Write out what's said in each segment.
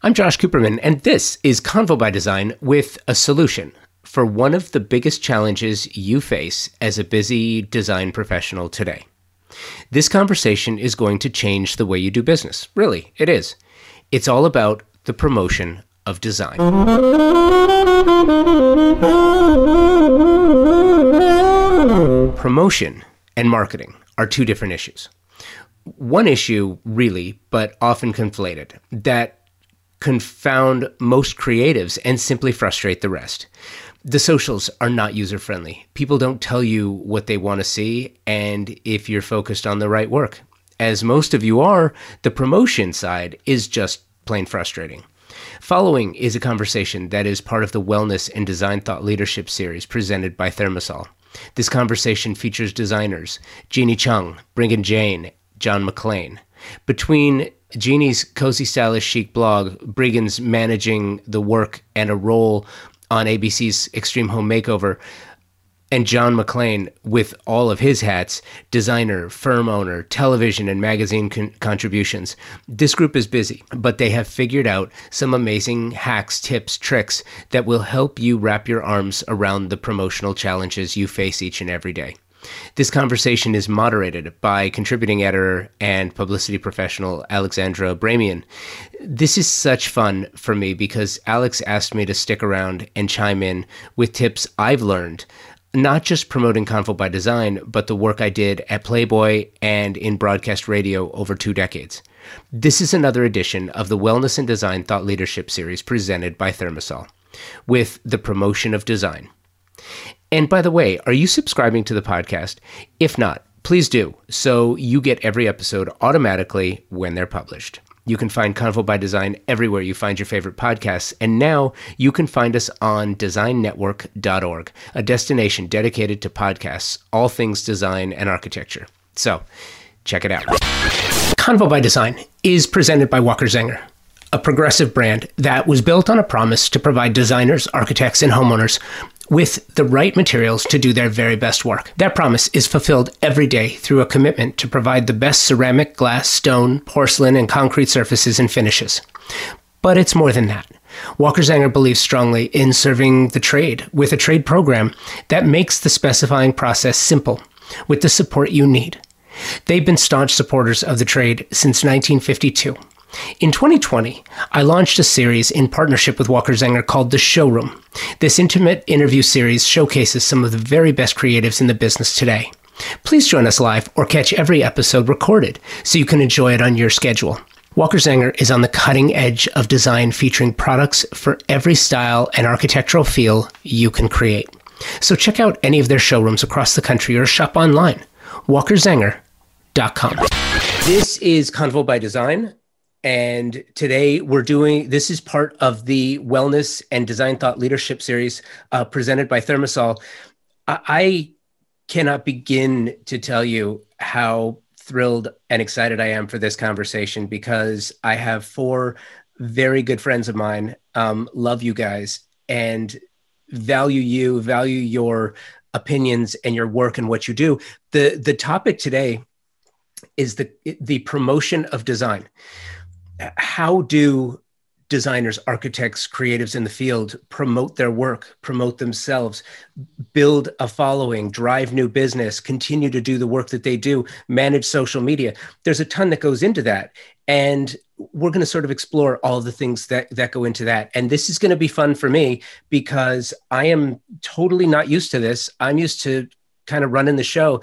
I'm Josh Cooperman, and this is Convo by Design with a solution for one of the biggest challenges you face as a busy design professional today. This conversation is going to change the way you do business. Really, it is. It's all about the promotion of design. Promotion and marketing are two different issues. One issue, really, but often conflated, that confound most creatives and simply frustrate the rest. The socials are not user friendly. People don't tell you what they want to see and if you're focused on the right work. As most of you are, the promotion side is just plain frustrating. Following is a conversation that is part of the Wellness and Design Thought Leadership series presented by ThermaSol. This conversation features designers Jeannie Chung, Breegan Jane, John McClain. Between Jeannie's Cozy Stylish Chic blog, Breegan's managing the work and a role on ABC's Extreme Home Makeover, and John McClain with all of his hats designer, firm owner, television and magazine con- contributions. This group is busy, but they have figured out some amazing hacks, tips, tricks that will help you wrap your arms around the promotional challenges you face each and every day. This conversation is moderated by contributing editor and publicity professional Alexandra Abramian. This is such fun for me because Alex asked me to stick around and chime in with tips I've learned not just promoting Convo by Design, but the work I did at Playboy and in broadcast radio over two decades. This is another edition of the Wellness and Design Thought Leadership Series presented by ThermaSol, with the promotion of design. And by the way, are you subscribing to the podcast? If not, please do so you get every episode automatically when they're published. You can find Convo by Design everywhere you find your favorite podcasts. And now you can find us on designnetwork.org, a destination dedicated to podcasts, all things design and architecture. So check it out. Convo by Design is presented by Walker Zanger a progressive brand that was built on a promise to provide designers, architects, and homeowners with the right materials to do their very best work. That promise is fulfilled every day through a commitment to provide the best ceramic, glass, stone, porcelain, and concrete surfaces and finishes. But it's more than that. Walker Zanger believes strongly in serving the trade with a trade program that makes the specifying process simple with the support you need. They've been staunch supporters of the trade since 1952 in 2020, I launched a series in partnership with Walker Zanger called The Showroom. This intimate interview series showcases some of the very best creatives in the business today. Please join us live or catch every episode recorded so you can enjoy it on your schedule. Walker Zanger is on the cutting edge of design featuring products for every style and architectural feel you can create. So check out any of their showrooms across the country or shop online. walkerzanger.com. This is Convo by Design. And today we're doing this is part of the Wellness and Design Thought Leadership Series uh, presented by ThermaSol. I, I cannot begin to tell you how thrilled and excited I am for this conversation because I have four very good friends of mine, um, love you guys, and value you, value your opinions and your work and what you do. The the topic today is the the promotion of design how do designers, architects, creatives in the field promote their work, promote themselves, build a following, drive new business, continue to do the work that they do, manage social media. There's a ton that goes into that. And we're going to sort of explore all the things that, that go into that. And this is going to be fun for me because I am totally not used to this. I'm used to kind of running the show.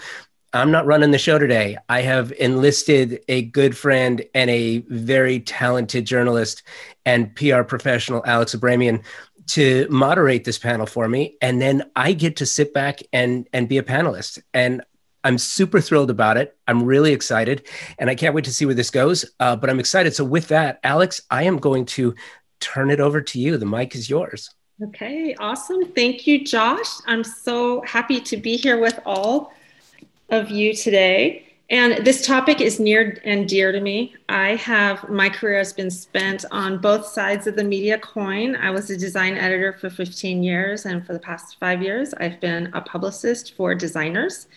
I'm not running the show today. I have enlisted a good friend and a very talented journalist and PR professional, Alex Abramian, to moderate this panel for me. And then I get to sit back and, and be a panelist. And I'm super thrilled about it. I'm really excited. And I can't wait to see where this goes. Uh, but I'm excited. So, with that, Alex, I am going to turn it over to you. The mic is yours. Okay, awesome. Thank you, Josh. I'm so happy to be here with all of you today. And this topic is near and dear to me. I have my career has been spent on both sides of the media coin. I was a design editor for 15 years, and for the past five years, I've been a publicist for designers.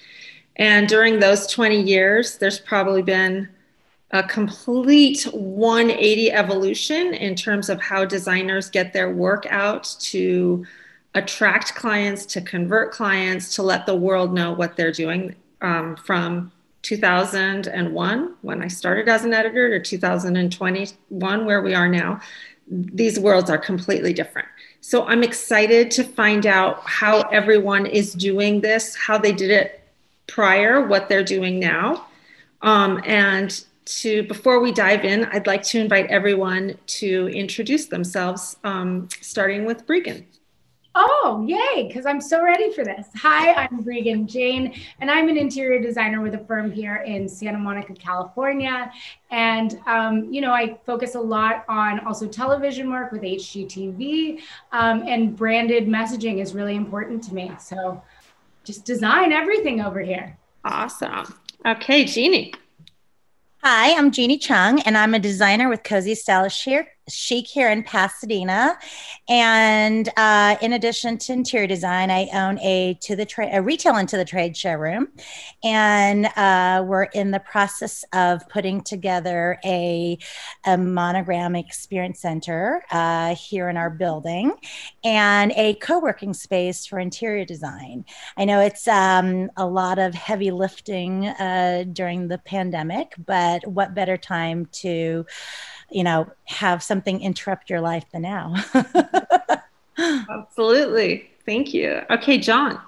And during those 20 years, there's probably been a complete 180 evolution in terms of how designers get their work out to attract clients, to convert clients, to let the world know what they're doing um, from 2001 when I started as an editor to 2021 where we are now. These worlds are completely different. So I'm excited to find out how everyone is doing this, how they did it prior, what they're doing now. Um, and to before we dive in, I'd like to invite everyone to introduce themselves, um, starting with Breegan. Oh, yay, because I'm so ready for this. Hi, I'm Breegan Jane, and I'm an interior designer with a firm here in Santa Monica, California. And, um, you know, I focus a lot on also television work with HGTV, um, and branded messaging is really important to me. So just design everything over here. Awesome. Okay, Jeannie. Hi, I'm Jeannie Chung, and I'm a designer with Cozy Stylish here chic here in Pasadena. And uh, in addition to interior design, I own a to the trade, a retail into the trade showroom, and uh, we're in the process of putting together a, a monogram experience center uh, here in our building, and a co-working space for interior design. I know it's um, a lot of heavy lifting uh, during the pandemic, but what better time to you know, have something interrupt your life than now. Absolutely. Thank you. Okay, John.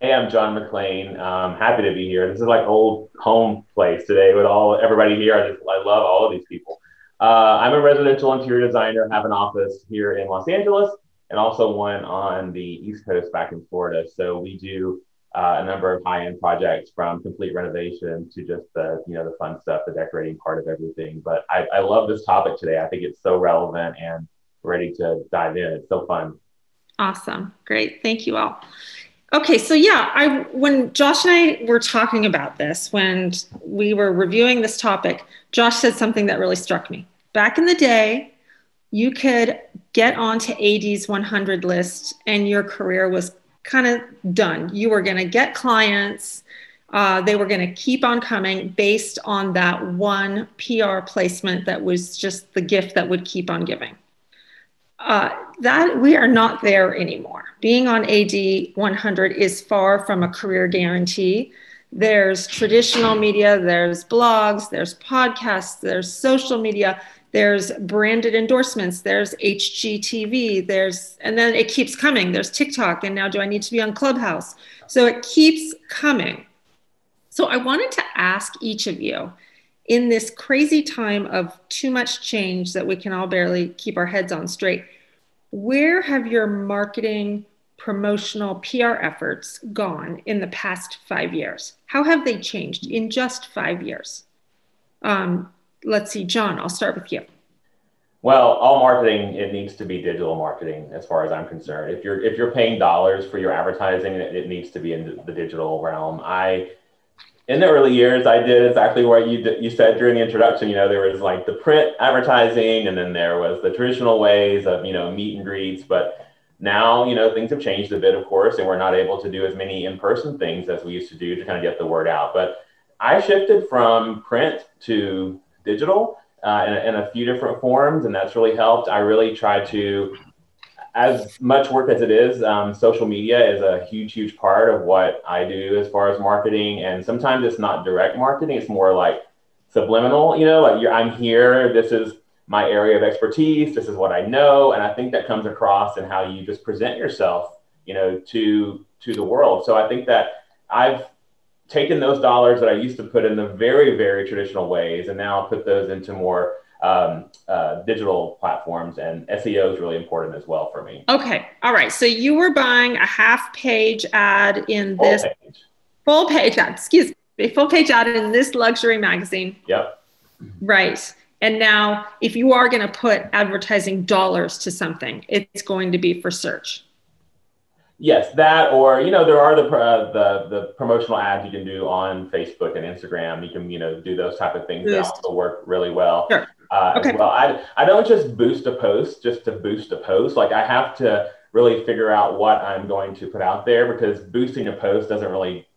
Hey, I'm John McClain. Um, happy to be here. This is like old home place today with all everybody here. I just I love all of these people. Uh, I'm a residential interior designer. Have an office here in Los Angeles and also one on the East Coast back in Florida. So we do uh, a number of high-end projects from complete renovation to just the you know the fun stuff the decorating part of everything. But I, I love this topic today. I think it's so relevant and ready to dive in. It's so fun. Awesome. Great. Thank you all. Okay so yeah i when josh and i were talking about this when we were reviewing this topic josh said something that really struck me. Back in the day you could get onto ad's 100 list and your career was kind of done. You were going to get clients. Uh, they were going to keep on coming based on that one PR placement that was just the gift that would keep on giving. Uh, that we are not there anymore. Being on AD 100 is far from a career guarantee. There's traditional media, there's blogs, there's podcasts, there's social media there's branded endorsements there's hgtv there's and then it keeps coming. There's tiktok and now do i need to be on clubhouse? So it keeps coming. So i wanted to ask each of you in this crazy time of too much change that we can all barely keep our heads on straight where have your marketing promotional pr efforts gone in the past five years? How have they changed in just five years? Um, let's see, John, I'll start with you. Well, all marketing it needs to be digital marketing, as far as I'm concerned. If you're if you're paying dollars for your advertising, it, it needs to be in the digital realm. I in the early years, I did exactly what you you said during the introduction. You know, there was like the print advertising, and then there was the traditional ways of you know meet and greets. But now, you know, things have changed a bit, of course, and we're not able to do as many in person things as we used to do to kind of get the word out. But I shifted from print to digital uh, in, in, a few different forms, and that's really helped. I really try to, as much work as it is, um, social media is a huge, huge part of what I do as far as marketing. And sometimes it's not direct marketing; it's more like subliminal. You know, like I'm here. This is my area of expertise. This is what I know, and I think that comes across in how you just present yourself. You know, to to the world. So I think that I've taken those dollars that I used to put in the very, very traditional ways and now put those into more um, uh, digital platforms and SEO is really important as well for me. Okay. All right. So you were buying a half page ad in full this page. full page ad, excuse me, a full page ad in this luxury magazine. Yep. Right. And now if you are going to put advertising dollars to something, it's going to be for search. Yes, that or you know there are the uh, the the promotional ads you can do on Facebook and Instagram. You can you know do those type of things boost. that also work really well. Sure. Uh, okay. well, I I don't just boost a post just to boost a post. Like I have to really figure out what I'm going to put out there because boosting a post doesn't really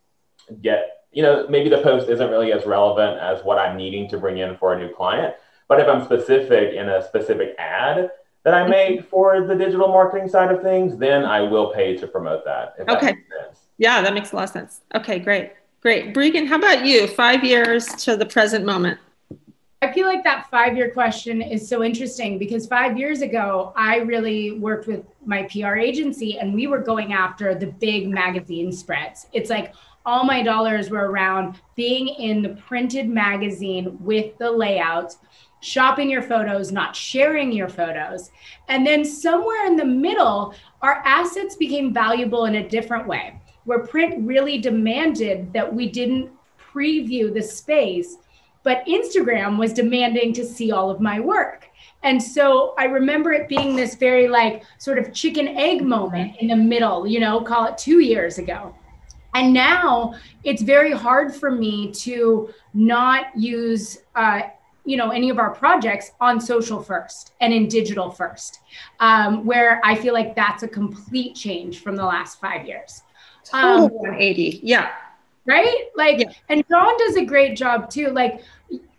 get you know, maybe the post isn't really as relevant as what I'm needing to bring in for a new client. But if I'm specific in a specific ad that I made mm-hmm. for the digital marketing side of things, then I will pay to promote that. okay. That yeah, that makes a lot of sense. Okay, great. Great. Breegan, how about you? Five years to the present moment. I feel like that five year question is so interesting because five years ago, I really worked with my PR agency and we were going after the big magazine spreads. It's like all my dollars were around being in the printed magazine with the layouts, shopping your photos, not sharing your photos. And then somewhere in the middle, our assets became valuable in a different way, where print really demanded that we didn't preview the space but Instagram was demanding to see all of my work. And so I remember it being this very like sort of chicken egg moment in the middle, you know, call it two years ago. And now it's very hard for me to not use, uh, you know, any of our projects on social first and in digital first, um, where I feel like that's a complete change from the last five years. Um, 180. Yeah. Right. Like, yeah. and John does a great job too. Like,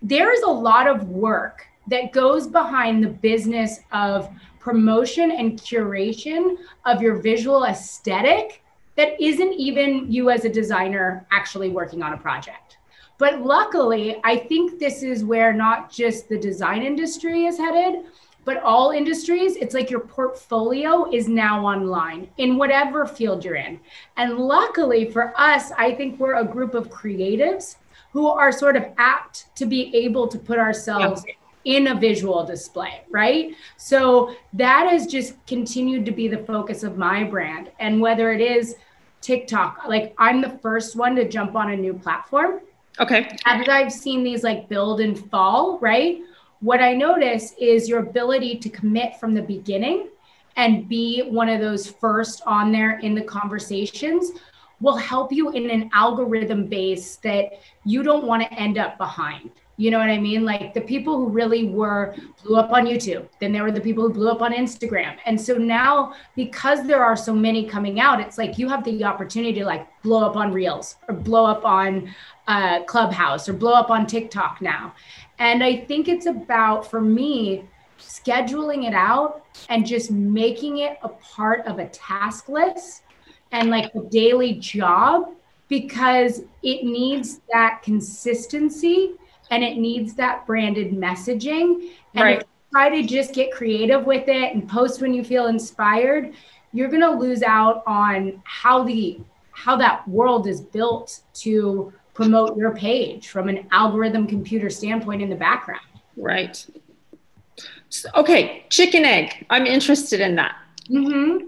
there's a lot of work that goes behind the business of promotion and curation of your visual aesthetic that isn't even you as a designer actually working on a project. But luckily, I think this is where not just the design industry is headed, but all industries. It's like your portfolio is now online in whatever field you're in. And luckily for us, I think we're a group of creatives who are sort of apt to be able to put ourselves in a visual display, right? So that has just continued to be the focus of my brand. And whether it is TikTok, like I'm the first one to jump on a new platform. Okay. As I've seen these like build and fall, right? What I notice is your ability to commit from the beginning and be one of those first on there in the conversations will help you in an algorithm base that you don't want to end up behind. You know what I mean? Like the people who really were blew up on YouTube, then there were the people who blew up on Instagram. And so now, because there are so many coming out, it's like you have the opportunity to like blow up on Reels or blow up on uh, Clubhouse or blow up on TikTok now. And I think it's about, for me, scheduling it out and just making it a part of a task list and like a daily job because it needs that consistency and it needs that branded messaging. And right. if you try to just get creative with it and post when you feel inspired, you're gonna lose out on how the how that world is built to promote your page from an algorithm computer standpoint in the background. Right. So, okay, chicken egg. I'm interested in that. Mm-hmm.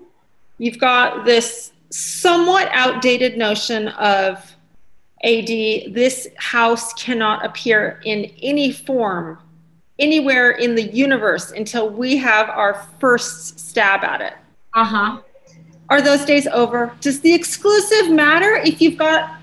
You've got this somewhat outdated notion of AD, this house cannot appear in any form anywhere in the universe until we have our first stab at it. Uh huh. Are those days over? Does the exclusive matter if you've got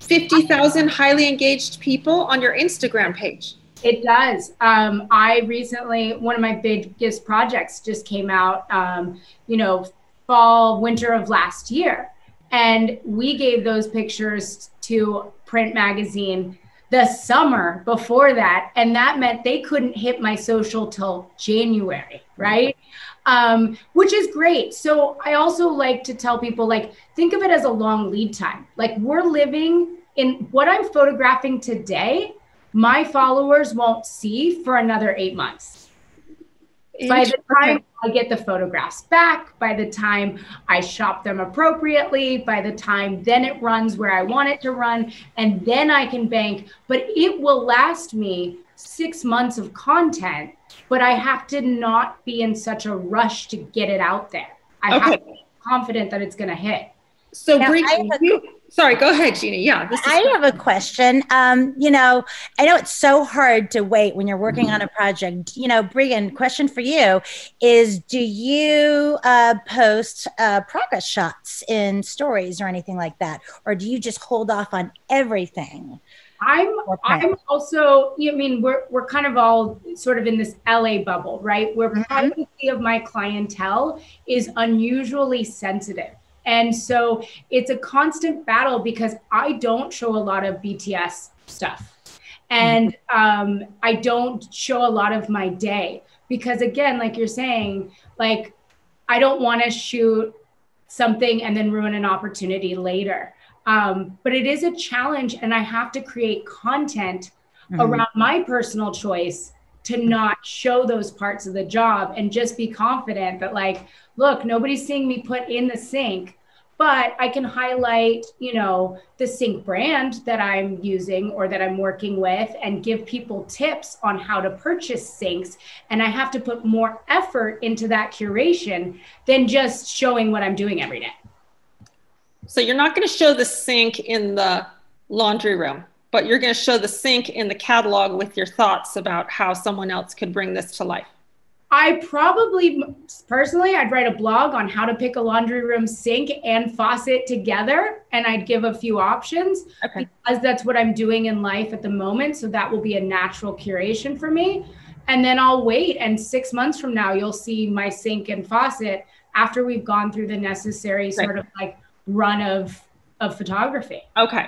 50,000 highly engaged people on your Instagram page? It does. Um, I recently, one of my biggest projects just came out, um, you know, fall, winter of last year. And we gave those pictures to print magazine the summer before that. And that meant they couldn't hit my social till January, right? Um, which is great. So I also like to tell people, like, think of it as a long lead time. Like, we're living in what I'm photographing today, my followers won't see for another eight months by the time I get the photographs back, by the time I shop them appropriately, by the time then it runs where I want it to run, and then I can bank. But it will last me six months of content, but I have to not be in such a rush to get it out there. I okay. have to be confident that it's going to hit. So, now, you, sorry, go ahead, Jeannie. Yeah, I have a question. Um, you know, I know it's so hard to wait when you're working on a project. You know, Breegan, question for you is: Do you uh, post uh, progress shots in stories or anything like that, or do you just hold off on everything? I'm I'm also I mean we're we're kind of all sort of in this LA bubble, right? Where mm-hmm. privacy of my clientele is unusually sensitive. And so it's a constant battle because I don't show a lot of BTS stuff. And um, I don't show a lot of my day because, again, like you're saying, like I don't want to shoot something and then ruin an opportunity later. Um, but it is a challenge, and I have to create content mm-hmm. around my personal choice to not show those parts of the job and just be confident that like look nobody's seeing me put in the sink but i can highlight you know the sink brand that i'm using or that i'm working with and give people tips on how to purchase sinks. And i have to put more effort into that curation than just showing what i'm doing every day. So you're not going to show the sink in the laundry room but you're going to show the sink in the catalog with your thoughts about how someone else could bring this to life. I probably personally, I'd write a blog on how to pick a laundry room sink and faucet together, and I'd give a few options okay. because that's what I'm doing in life at the moment. So that will be a natural curation for me. And then I'll wait, and six months from now, you'll see my sink and faucet after we've gone through the necessary sort of like run of of photography. Okay.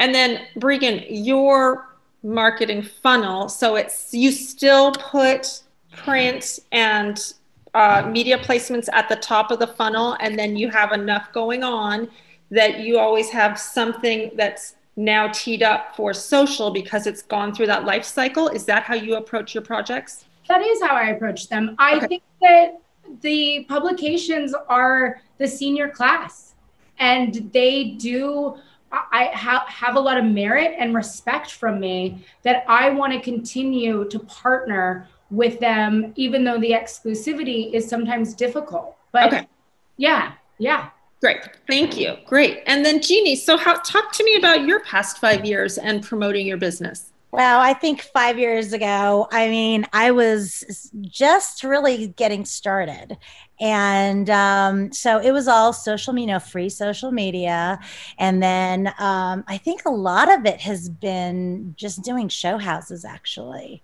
And then Breegan, your marketing funnel. So it's you still put print and uh, media placements at the top of the funnel, and then you have enough going on that you always have something that's now teed up for social because it's gone through that life cycle. Is that how you approach your projects? That is how I approach them. I okay. think that the publications are the senior class and they do I ha- have a lot of merit and respect from me that I want to continue to partner with them, even though the exclusivity is sometimes difficult. But okay. yeah, yeah. Great. Thank you. Great. And then Jeannie, so how talk to me about your past five years and promoting your business. Well, I think five years ago, I mean, I was just really getting started. And um, so it was all social, you know, free social media. And then um, I think a lot of it has been just doing show houses, actually.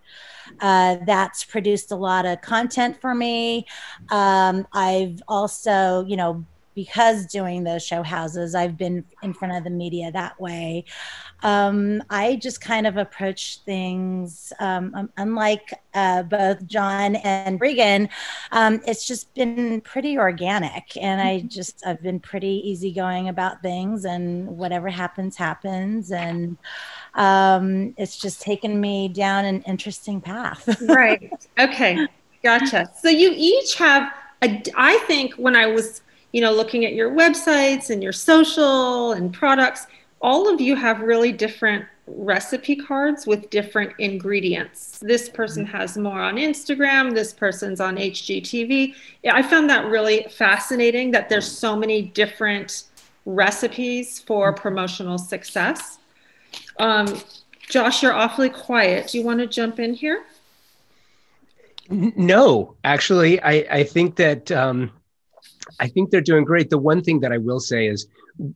Uh, that's produced a lot of content for me. Um, I've also, you know, because doing those show houses, I've been in front of the media that way. Um, I just kind of approach things, um, unlike uh, both John and Breegan, um, it's just been pretty organic. And I mm-hmm. just, I've been pretty easygoing about things, and whatever happens, happens. And um, it's just taken me down an interesting path. right. Okay. Gotcha. So you each have, a, I think when I was you know, looking at your websites and your social and products, all of you have really different recipe cards with different ingredients. This person mm-hmm. has more on Instagram, this person's on HGTV. I found that really fascinating that there's so many different recipes for mm-hmm. promotional success. Um, Josh, you're awfully quiet. Do you want to jump in here? No, actually, I, I think that um, I think they're doing great. The one thing that I will say is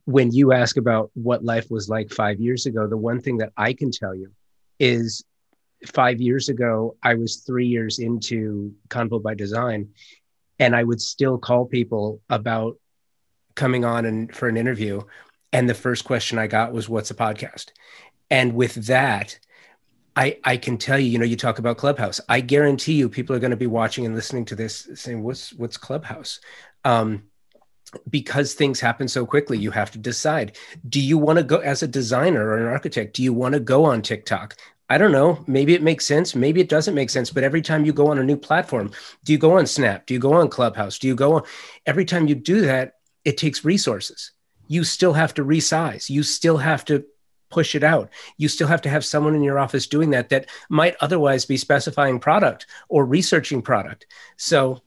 when you ask about what life was like five years ago, the one thing that I can tell you is five years ago, I was three years into Convo by Design, and I would still call people about coming on and for an interview. And the first question I got was, What's a podcast? And with that, I, I can tell you, you know, you talk about Clubhouse. I guarantee you, people are going to be watching and listening to this, saying, "What's what's Clubhouse?" Um, because things happen so quickly, you have to decide: Do you want to go as a designer or an architect? Do you want to go on TikTok? I don't know. Maybe it makes sense. Maybe it doesn't make sense. But every time you go on a new platform, do you go on Snap? Do you go on Clubhouse? Do you go on? Every time you do that, it takes resources. You still have to resize. You still have to push it out. You still have to have someone in your office doing that that might otherwise be specifying product or researching product. So,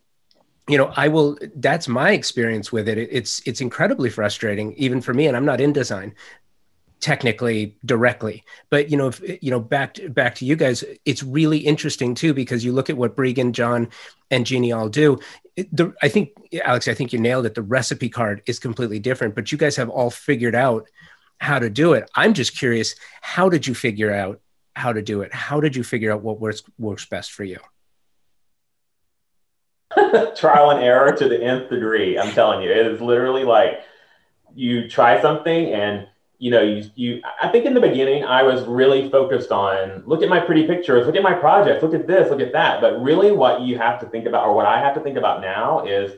you know, I will. That's my experience with it. It's it's incredibly frustrating, even for me. And I'm not in design technically directly but you know if, you know back to, back to you guys it's really interesting too because you look at what Breegan, John and Jeannie all do the, I think Alex I think you nailed it the recipe card is completely different but you guys have all figured out how to do it. I'm just curious, how did you figure out how to do it? How did you figure out what works works best for you? Trial and error to the nth degree. I'm telling you, it is literally like you try something and you know, you, you, I think in the beginning, I was really focused on look at my pretty pictures, look at my projects, look at this, look at that. But really, what you have to think about, or what I have to think about now, is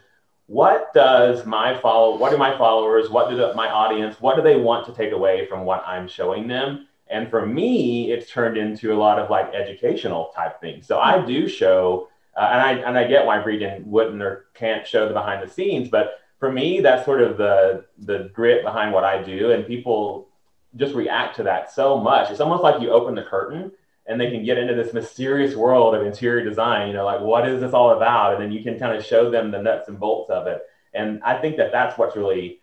what does my follow, what do my followers, what do the, my audience, what do they want to take away from what I'm showing them? And for me, it's turned into a lot of like educational type things. So I do show, uh, and I and I get why Breegan wouldn't or can't show the behind the scenes, but for me, that's sort of the the grit behind what I do, and people just react to that so much. It's almost like you open the curtain and they can get into this mysterious world of interior design. You know, like what is this all about? And then you can kind of show them the nuts and bolts of it. And I think that that's what's really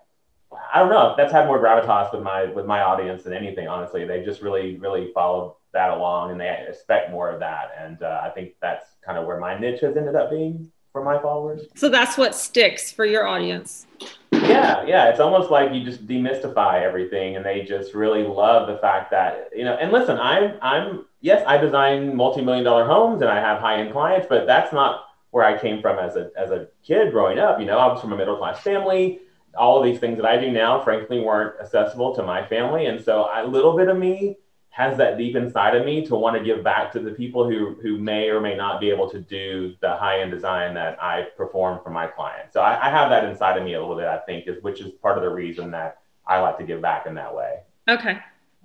I don't know. That's had more gravitas with my with my audience than anything. Honestly, they just really really follow that along, and they expect more of that. And uh, I think that's kind of where my niche has ended up being for my followers. So that's what sticks for your audience. Yeah, yeah. It's almost like you just demystify everything and they just really love the fact that, you know, and listen, I'm I'm yes, I design multi-million dollar homes and I have high-end clients, but that's not where I came from as a as a kid growing up. You know, I was from a middle class family. All of these things that I do now, frankly, weren't accessible to my family. And so a little bit of me has that deep inside of me to want to give back to the people who who may or may not be able to do the high end design that I perform for my clients. So I, I, have that inside of me a little bit. I think is which is part of the reason that I like to give back in that way. Okay.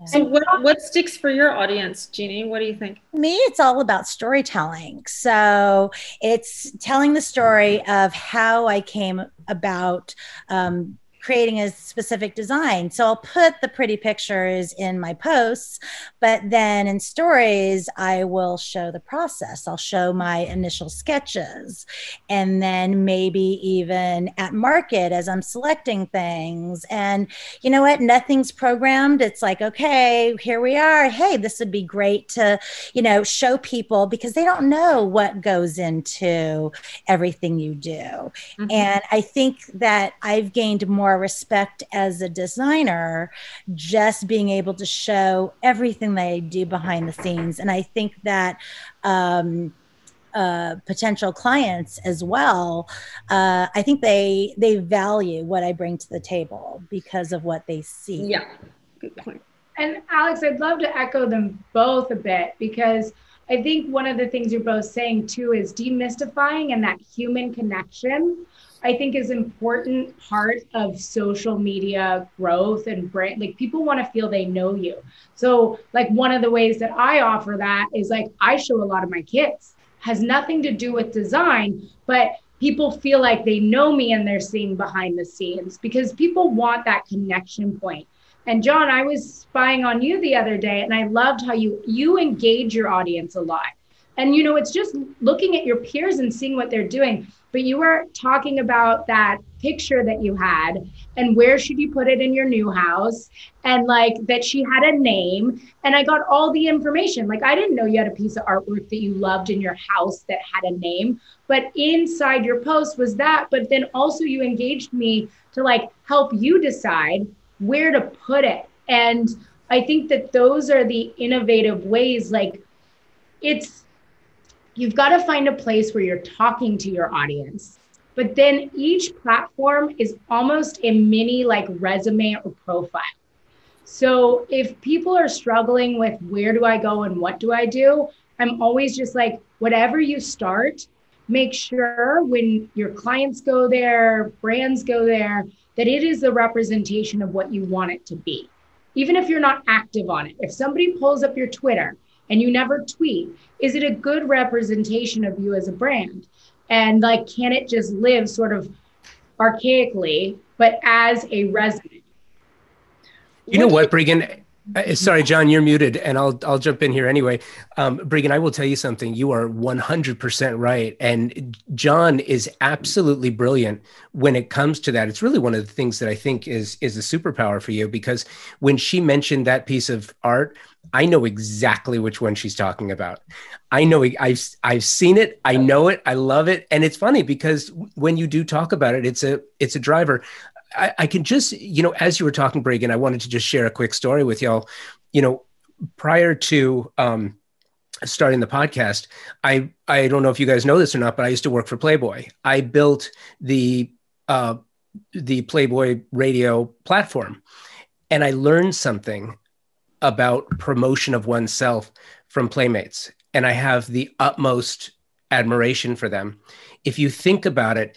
So what what sticks for your audience, Jeannie? What do you think? Me, it's all about storytelling. So it's telling the story of how I came about um, creating a specific design. So I'll put the pretty pictures in my posts, but then in stories, I will show the process. I'll show my initial sketches. And then maybe even at market as I'm selecting things. And you know what? Nothing's programmed. It's like, okay, here we are. Hey, this would be great to, you know, show people because they don't know what goes into everything you do. Mm-hmm. And I think that I've gained more respect as a designer, just being able to show everything they do behind the scenes. And I think that um, uh, potential clients as well, uh, I think they they value what I bring to the table because of what they see. Yeah, good point. And Alex, I'd love to echo them both a bit because I think one of the things you're both saying too is demystifying and that human connection I think is important part of social media growth and brand. Like people want to feel they know you. So like one of the ways that I offer that is like I show a lot of my kids has nothing to do with design, but people feel like they know me and they're seeing behind the scenes because people want that connection point. And John, I was spying on you the other day and I loved how you you engage your audience a lot. And you know, it's just looking at your peers and seeing what they're doing but you were talking about that picture that you had and where should you put it in your new house and like that she had a name. And i got all the information. Like i didn't know you had a piece of artwork that you loved in your house that had a name but inside your post was that. But then also you engaged me to like help you decide where to put it. And i think that those are the innovative ways. Like it's you've got to find a place where you're talking to your audience. But then each platform is almost a mini like resume or profile. So if people are struggling with where do I go and what do I do, I'm always just like, whatever you start, make sure when your clients go there, brands go there, that it is the representation of what you want it to be. Even if you're not active on it. If somebody pulls up your Twitter and you never tweet, is it a good representation of you as a brand? And like, can it just live sort of archaically, but as a resident? You know what, Breegan? Uh, sorry, John, you're muted, and I'll I'll jump in here anyway. Um, I will tell you something. You are 100% right, and John is absolutely brilliant when it comes to that. It's really one of the things that I think is is a superpower for you because when she mentioned that piece of art, I know exactly which one she's talking about. I know I've I've seen it. I know it. I love it, and it's funny because when you do talk about it, it's a it's a driver. I, I can just, you know, as you were talking, Breegan, I wanted to just share a quick story with y'all. You know, prior to um, starting the podcast, I I don't know if you guys know this or not, but I used to work for Playboy. I built the uh, the Playboy radio platform. And I learned something about promotion of oneself from Playmates. And I have the utmost admiration for them. If you think about it,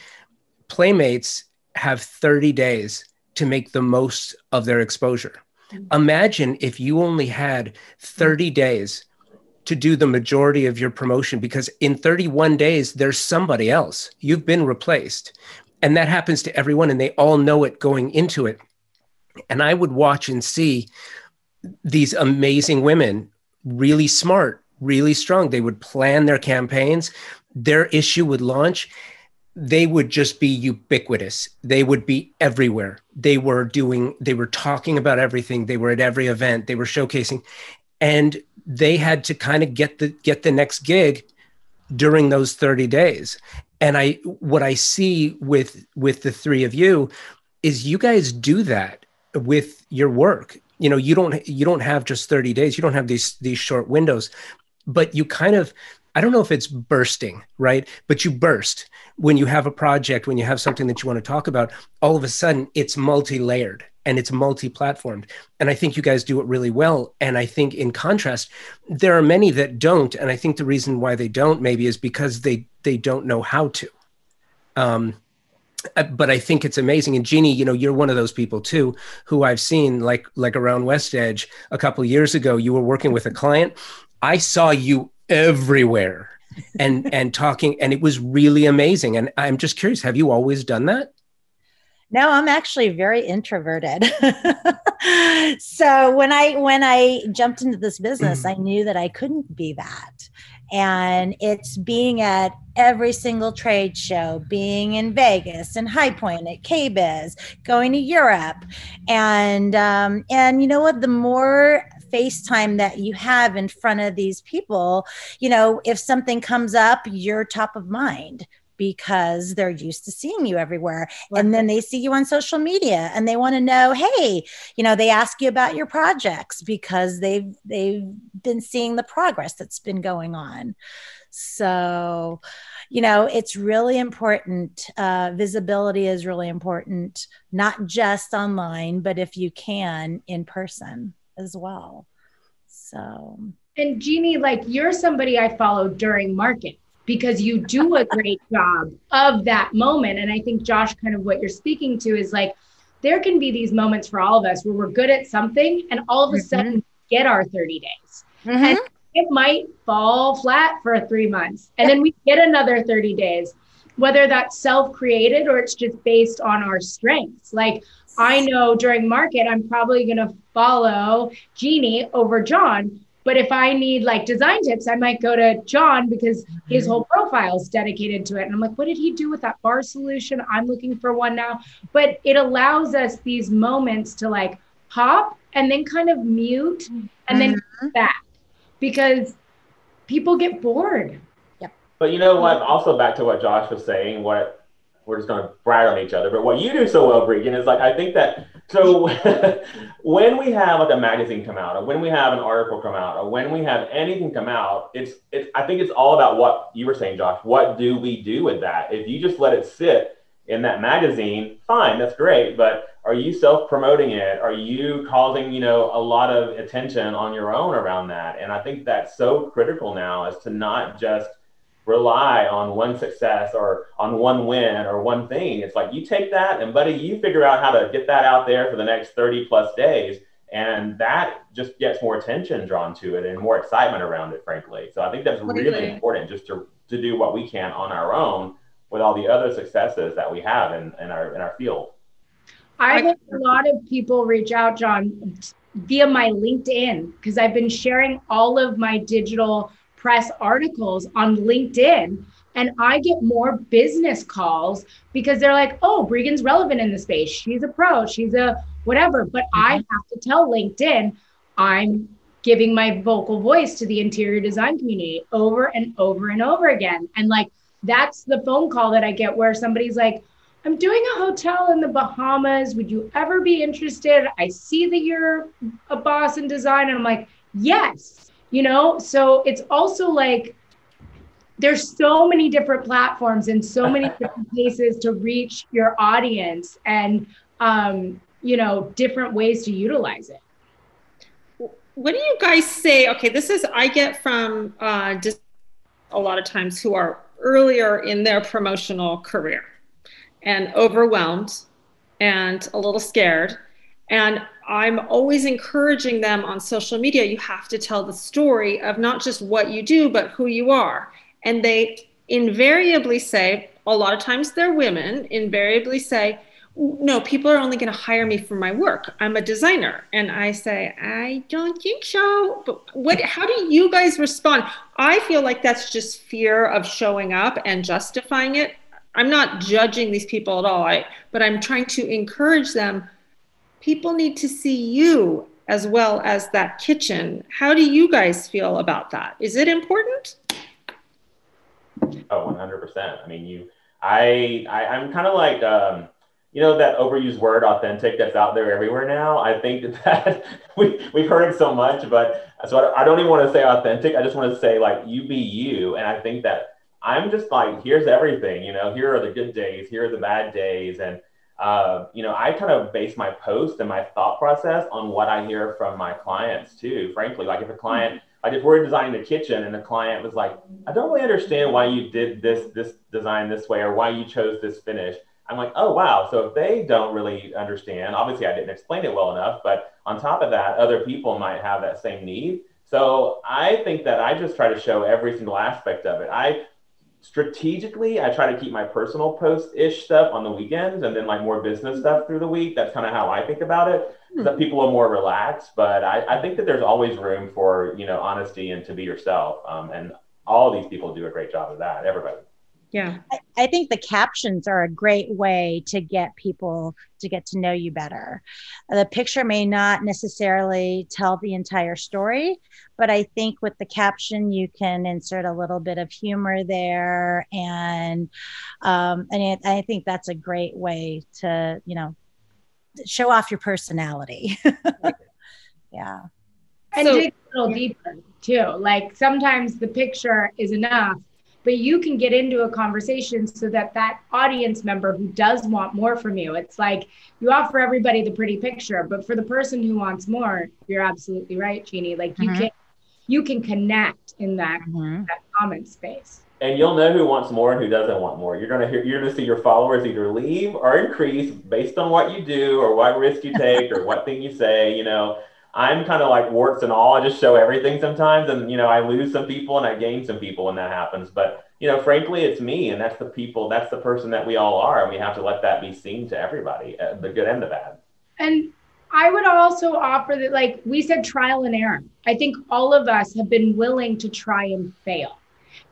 Playmates have 30 days to make the most of their exposure. Mm-hmm. Imagine if you only had 30 days to do the majority of your promotion because in 31 days, there's somebody else. You've been replaced. And that happens to everyone, and they all know it going into it. And I would watch and see these amazing women, really smart, really strong. They would plan their campaigns, their issue would launch. They would just be ubiquitous. They would be everywhere. They were doing, they were talking about everything. They were at every event. They were showcasing. And they had to kind of get the get the next gig during those 30 days and i what i see with with the three of you is you guys do that with your work you know you don't you don't have just 30 days you don't have these these short windows but you kind of i don't know if it's bursting right but you burst when you have a project when you have something that you want to talk about all of a sudden it's multi-layered and it's multi-platformed and i think you guys do it really well and i think in contrast there are many that don't and i think the reason why they don't maybe is because they they don't know how to um uh, but I think it's amazing. And Jeannie, you know, you're one of those people too, who I've seen like like around West Edge a couple years ago. You were working with a client. I saw you everywhere, and and talking, and it was really amazing. And I'm just curious, have you always done that? No, I'm actually very introverted. so when I when I jumped into this business, I knew that I couldn't be that. And it's being at every single trade show, being in Vegas and High Point at KBIS, going to Europe, and um, and you know what? The more FaceTime that you have in front of these people, you know, if something comes up, you're top of mind because they're used to seeing you everywhere. Right. And then they see you on social media and they want to know, hey, you know, they ask you about your projects because they've they've been seeing the progress that's been going on. So, you know, it's really important. Uh, visibility is really important, not just online, but if you can, in person as well. So, and Jeannie, like you're somebody I follow during market because you do a great job of that moment. And I think, Josh, kind of what you're speaking to is like, there can be these moments for all of us where we're good at something and all of a mm-hmm. sudden get our 30 days. Mm-hmm. And it might fall flat for three months. And then we get another 30 days, whether that's self created or it's just based on our strengths. Like, I know during market, I'm probably going to follow Jeannie over John but if I need like design tips, I might go to John because his whole profile is dedicated to it. And I'm like, what did he do with that bar solution? I'm looking for one now. But it allows us these moments to like pop and then kind of mute and then mm-hmm. back because people get bored. Yep. But you know what? Also back to what Josh was saying, what we're just going to brag on each other. But what you do so well, Breegan, is like I think that so when we have like a magazine come out, or when we have an article come out, or when we have anything come out, it's it's I think it's all about what you were saying, Josh. What do we do with that? If you just let it sit in that magazine, fine, that's great. But are you self-promoting it? Are you causing, you know, a lot of attention on your own around that? And I think that's so critical now is to not just rely on one success or on one win or one thing. It's like you take that and buddy, you figure out how to get that out there for the next 30 plus days. And that just gets more attention drawn to it and more excitement around it, frankly. So I think that's really important just to, to do what we can on our own with all the other successes that we have in, in our in our field. I've had a lot of people reach out, John, via my LinkedIn, because I've been sharing all of my digital press articles on LinkedIn and I get more business calls because they're like, oh, Breegan's relevant in the space. She's a pro, she's a whatever. But mm-hmm. I have to tell LinkedIn I'm giving my vocal voice to the interior design community over and over and over again. And like, that's the phone call that I get where somebody's like, I'm doing a hotel in the Bahamas. Would you ever be interested? I see that you're a boss in design. And I'm like, yes you know? So it's also like there's so many different platforms and so many different places to reach your audience and um, you know different ways to utilize it. What do you guys say okay this is i get from uh, a lot of times who are earlier in their promotional career and overwhelmed and a little scared. And I'm always encouraging them on social media you have to tell the story of not just what you do, but who you are. And they invariably say, a lot of times they're women, invariably say, no, people are only going to hire me for my work. I'm a designer. And I say, I don't think so. But what how do you guys respond? I feel like that's just fear of showing up and justifying it. I'm not judging these people at all. I but I'm trying to encourage them. People need to see you as well as that kitchen. How do you guys feel about that? Is it important? Oh, 100%. I mean, you, I, I I'm kind of like, um, you know, that overused word authentic that's out there everywhere now. I think that, we, we've heard it so much, but so I don't even want to say authentic. I just want to say like, you be you. And I think that I'm just like, here's everything, you know, here are the good days, here are the bad days. And, uh, you know, I kind of base my post and my thought process on what I hear from my clients too, frankly, like if a client, like if we're designing the kitchen and the client was like, I don't really understand why you did this, this design this way, or why you chose this finish. I'm like, oh, wow. So if they don't really understand, obviously I didn't explain it well enough, but on top of that, other people might have that same need. So I think that I just try to show every single aspect of it. I strategically, I try to keep my personal post ish stuff on the weekends and then like more business stuff through the week. That's kind of how I think about it. Mm-hmm. That people are more relaxed, but I, I, think that there's always room for you know honesty and to be yourself. Um, and all these people do a great job of that. Everybody. Yeah. I, I, think the captions are a great way to get people to get to know you better. The picture may not necessarily tell the entire story, but I think with the caption, you can insert a little bit of humor there. And, um, and it, I think that's a great way to, you know, show off your personality. yeah. And so, dig a little deeper too. Like sometimes the picture is enough but you can get into a conversation so that that audience member who does want more from you it's like you offer everybody the pretty picture but for the person who wants more you're absolutely right jeannie like you mm-hmm. can you can connect in that, mm-hmm. that comment space and you'll know who wants more and who doesn't want more you're going to hear you're going to see your followers either leave or increase based on what you do or what risk you take or what thing you say you know I'm kind of like warts and all. I just show everything sometimes, and you know, I lose some people and I gain some people when that happens. But you know, frankly, it's me, and that's the people, that's the person that we all are, and we have to let that be seen to everybody, uh, the good and the bad. And I would also offer that, like we said, trial and error. I think all of us have been willing to try and fail.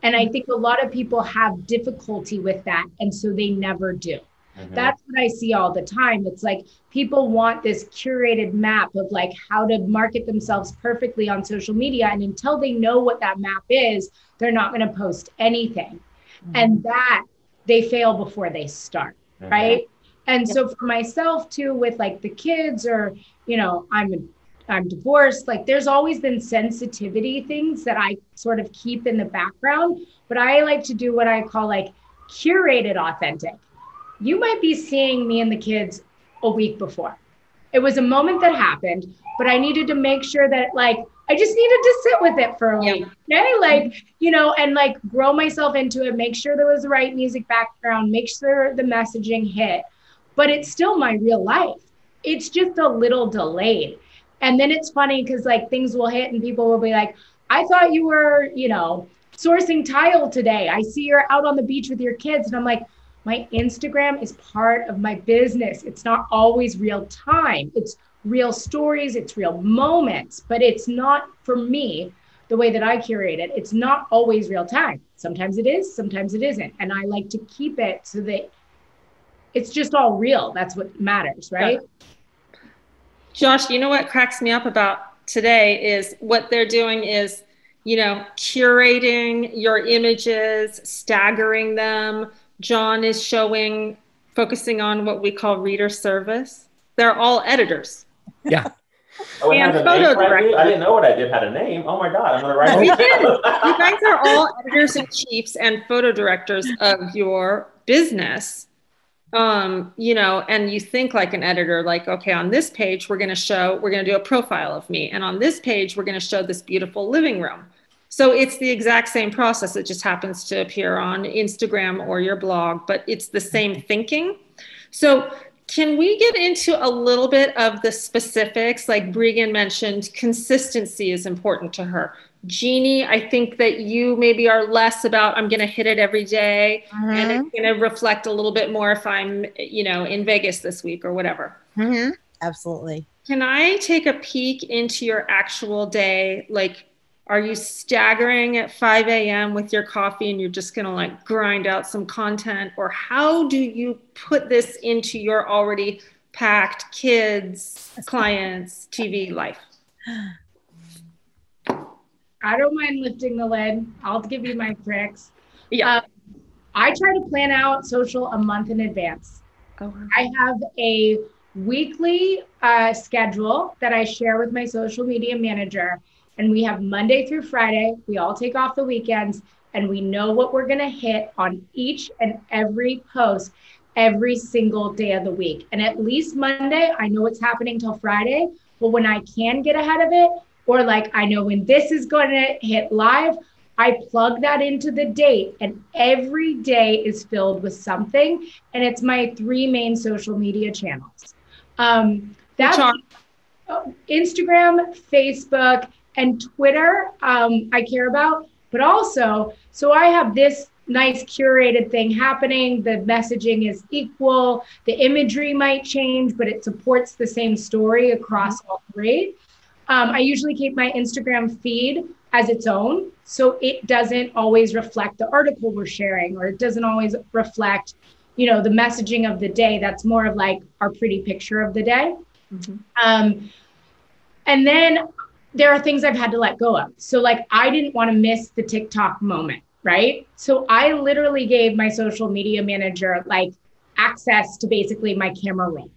And I think a lot of people have difficulty with that. And so they never do. Mm-hmm. That's what I see all the time. It's like people want this curated map of like how to market themselves perfectly on social media. And until they know what that map is, they're not going to post anything. Mm-hmm. And that they fail before they start. Mm-hmm. Right. And so for myself too, with like the kids or, you know, I'm I'm divorced. Like there's always been sensitivity things that I sort of keep in the background, but I like to do what I call like curated authentic you might be seeing me and the kids a week before. It was a moment that happened, but I needed to make sure that like I just needed to sit with it for a week. Okay. Like, you know, and like grow myself into it, make sure there was the right music background, make sure the messaging hit. But it's still my real life. It's just a little delayed. And then it's funny because like things will hit and people will be like, I thought you were, you know, sourcing tile today. I see you're out on the beach with your kids. And I'm like, my Instagram is part of my business. It's not always real time. It's real stories, it's real moments, but it's not for me the way that I curate it. It's not always real time. Sometimes it is, sometimes it isn't. And I like to keep it so that it's just all real. That's what matters, right? Yeah. Josh, you know what cracks me up about today is what they're doing is, you know, curating your images, staggering them, John is showing, focusing on what we call reader service. They're all editors. Yeah. Oh, and photo director. I didn't know what I did had a name. Oh my god, I'm gonna write. it you guys are all editors in chiefs and photo directors of your business. Um, you know, and you think like an editor, like, okay, on this page we're going to show, we're going to do a profile of me, and on this page we're going to show this beautiful living room. So it's the exact same process. It just happens to appear on Instagram or your blog, but it's the same thinking. So can we get into a little bit of the specifics? Like Breegan mentioned, consistency is important to her. Jeannie, I think that you maybe are less about I'm going to hit it every day, mm-hmm. and it's going to reflect a little bit more if I'm, you know, in Vegas this week or whatever. Mm-hmm. Absolutely. Can I take a peek into your actual day? Like, are you staggering at 5 a.m. with your coffee and you're just going to like grind out some content? Or how do you put this into your already packed kids, clients, TV life? I don't mind lifting the lid. I'll give you my tricks. Yeah. Um, I try to plan out social a month in advance. Oh. I have a weekly uh, schedule that I share with my social media manager and we have Monday through Friday. We all take off the weekends and we know what we're going to hit on each and every post every single day of the week. And at least Monday, I know what's happening till Friday. But when I can get ahead of it, or like I know when this is going to hit live, I plug that into the date, and every day is filled with something. And it's my three main social media channels. Um, that's Instagram, Facebook, and Twitter, um, I care about, but also, so I have this nice curated thing happening. The messaging is equal. The imagery might change, but it supports the same story across all three. Um, I usually keep my Instagram feed as its own. So it doesn't always reflect the article we're sharing, or it doesn't always reflect, you know, the messaging of the day. That's more of like our pretty picture of the day. Mm-hmm. Um, and then there are things I've had to let go of. So, like, I didn't want to miss the TikTok moment, right? So, I literally gave my social media manager like access to basically my camera roll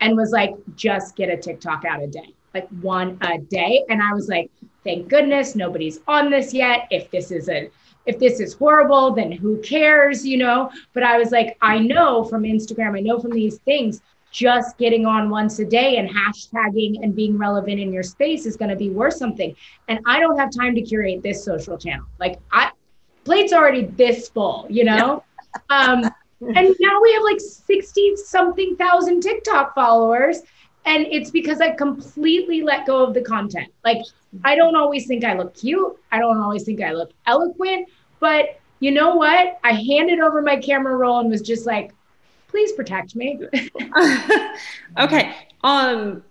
and was like, just get a TikTok out a day, like one a day. And I was like, thank goodness nobody's on this yet. If this is a if this is horrible, then who cares, you know? But I was like, I know from Instagram, I know from these things, just getting on once a day and hashtagging and being relevant in your space is going to be worth something. And I don't have time to curate this social channel. Like I plate's already this full, you know? um, and now we have like 60 something thousand TikTok followers. And it's because I completely let go of the content. Like I don't always think I look cute. I don't always think I look eloquent, but you know what? I handed over my camera roll and was just like, please protect me. okay. Um,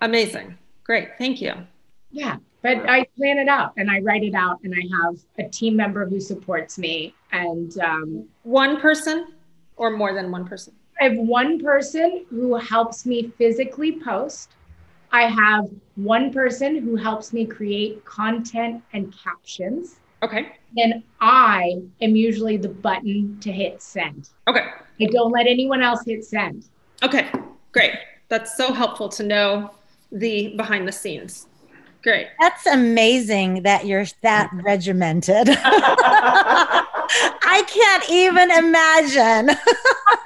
amazing. Great. Thank you. Yeah. But I plan it out and I write it out and I have a team member who supports me and um, one person or more than one person. I have one person who helps me physically post. I have one person who helps me create content and captions. Okay. And I am usually the button to hit send. Okay. I don't let anyone else hit send. Okay, great. That's so helpful to know the behind the scenes. Great. That's amazing that you're that mm-hmm. regimented. I can't even imagine.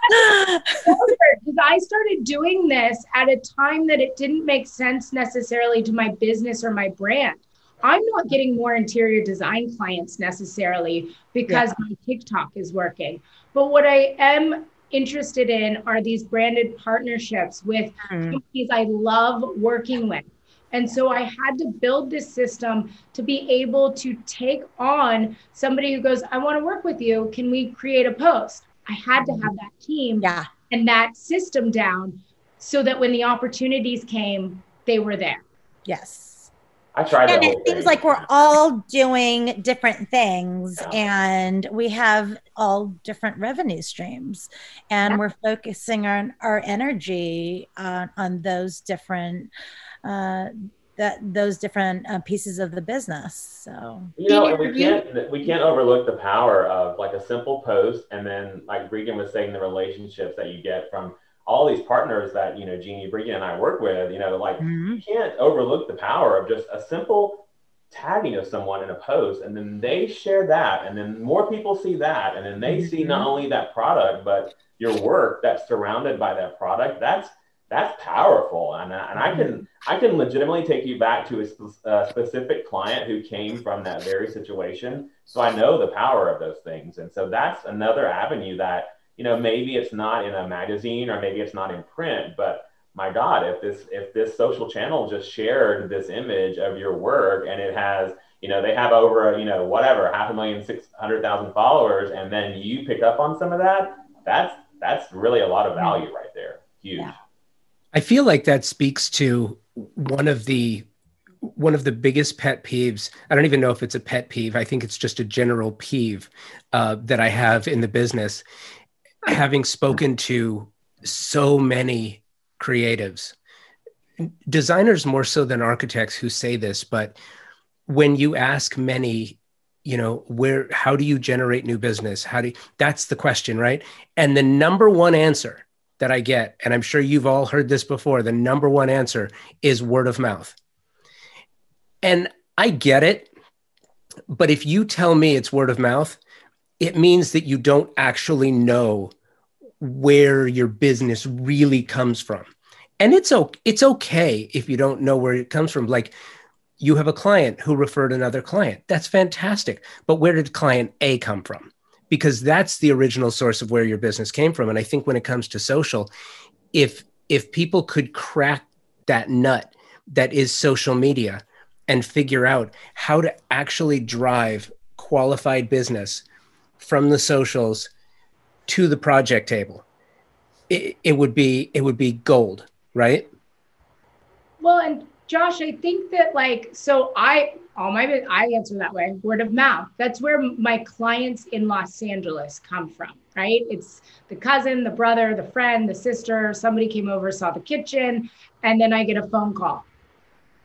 Because I started doing this at a time that it didn't make sense necessarily to my business or my brand. I'm not getting more interior design clients necessarily because yeah. my TikTok is working. But what I am interested in are these branded partnerships with mm. companies I love working with. And so I had to build this system to be able to take on somebody who goes, I want to work with you. Can we create a post? I had to have that team yeah. and that system down so that when the opportunities came, they were there. Yes. I tried and it seems like we're all doing different things yeah. and we have all different revenue streams and yeah. we're focusing on our energy on, on those different uh, that those different uh, pieces of the business so you know we can't we can't overlook the power of like a simple post and then like Breegan was saying the relationships that you get from all these partners that you know Jeannie, Briggy, and I work with, you know, like mm-hmm. you can't overlook the power of just a simple tagging of someone in a post, and then they share that, and then more people see that, and then they mm-hmm. see not only that product but your work that's surrounded by that product. That's that's powerful, and, and I can mm-hmm. I can legitimately take you back to a, a specific client who came from that very situation. So I know the power of those things, and so that's another avenue that you know, maybe it's not in a magazine or maybe it's not in print, but my God, if this if this social channel just shared this image of your work and it has, you know, they have over, you know, whatever, half a million, six hundred thousand followers, and then you pick up on some of that, that's that's really a lot of value right there. Huge. Yeah. I feel like that speaks to one of the one of the biggest pet peeves. I don't even know if it's a pet peeve. I think it's just a general peeve uh, that I have in the business having spoken to so many creatives, designers more so than architects who say this, but when you ask many, you know, where, how do you generate new business? How do you, that's the question, right? And the number one answer that I get, and I'm sure you've all heard this before, the number one answer is word of mouth. And I get it. But if you tell me it's word of mouth, it means that you don't actually know where your business really comes from. And it's okay, it's okay if you don't know where it comes from. Like you have a client who referred another client. That's fantastic. But where did client A come from? Because that's the original source of where your business came from. And I think when it comes to social, if if people could crack that nut that is social media and figure out how to actually drive qualified business from the socials to the project table, it, it would be it would be gold, right? Well, and Josh, I think that like so I all my I answer that way word of mouth. That's where my clients in Los Angeles come from, right? It's the cousin, the brother, the friend, the sister. Somebody came over, saw the kitchen, and then I get a phone call.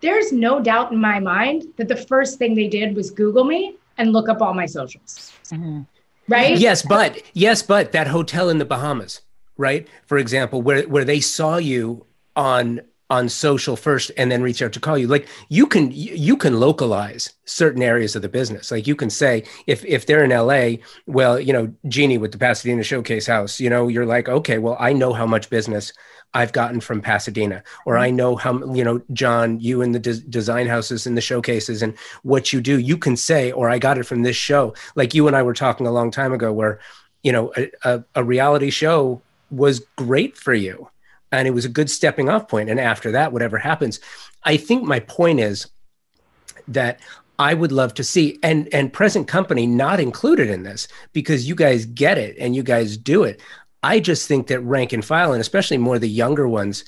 There's no doubt in my mind that the first thing they did was Google me and look up all my socials. Mm-hmm right? Yes, but yes, but that hotel in the Bahamas, right? For example, where where they saw you on on social first and then reach out to call you like you can you can localize certain areas of the business like you can say if if they're in la well you know jeannie with the pasadena showcase house you know you're like okay well i know how much business I've gotten from Pasadena, or mm-hmm. I know how, you know, John, you in the de- design houses and the showcases and what you do, you can say, or I got it from this show. Like you and I were talking a long time ago, where, you know, a, a, a reality show was great for you and it was a good stepping off point. And after that, whatever happens, I think my point is that I would love to see and and present company not included in this because you guys get it and you guys do it. I just think that rank and file, and especially more the younger ones,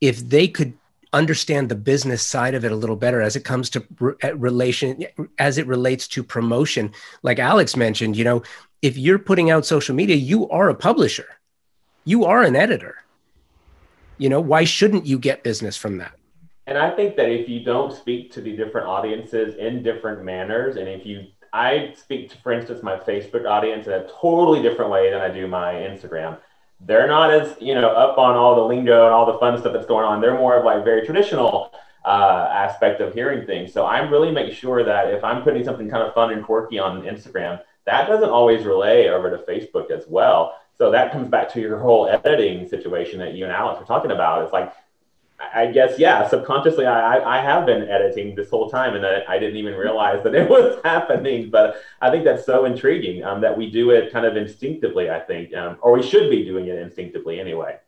if they could understand the business side of it a little better as it comes to re- relation as it relates to promotion like alex mentioned you know if you're putting out social media you are a publisher. You are an editor. You know why shouldn't you get business from that? And i think that if you don't speak to the different audiences in different manners and if you I speak to, for instance, my Facebook audience in a totally different way than I do my Instagram. They're not as you know up on all the lingo and all the fun stuff that's going on. They're more of like very traditional uh, aspect of hearing things. So I'm really make sure that if I'm putting something kind of fun and quirky on Instagram, that doesn't always relay over to Facebook as well. So that comes back to your whole editing situation that you and Alex were talking about. It's like I guess yeah. Subconsciously, I I have been editing this whole time, and I, I didn't even realize that it was happening. But I think that's so intriguing um, that we do it kind of instinctively. I think, um, or we should be doing it instinctively anyway.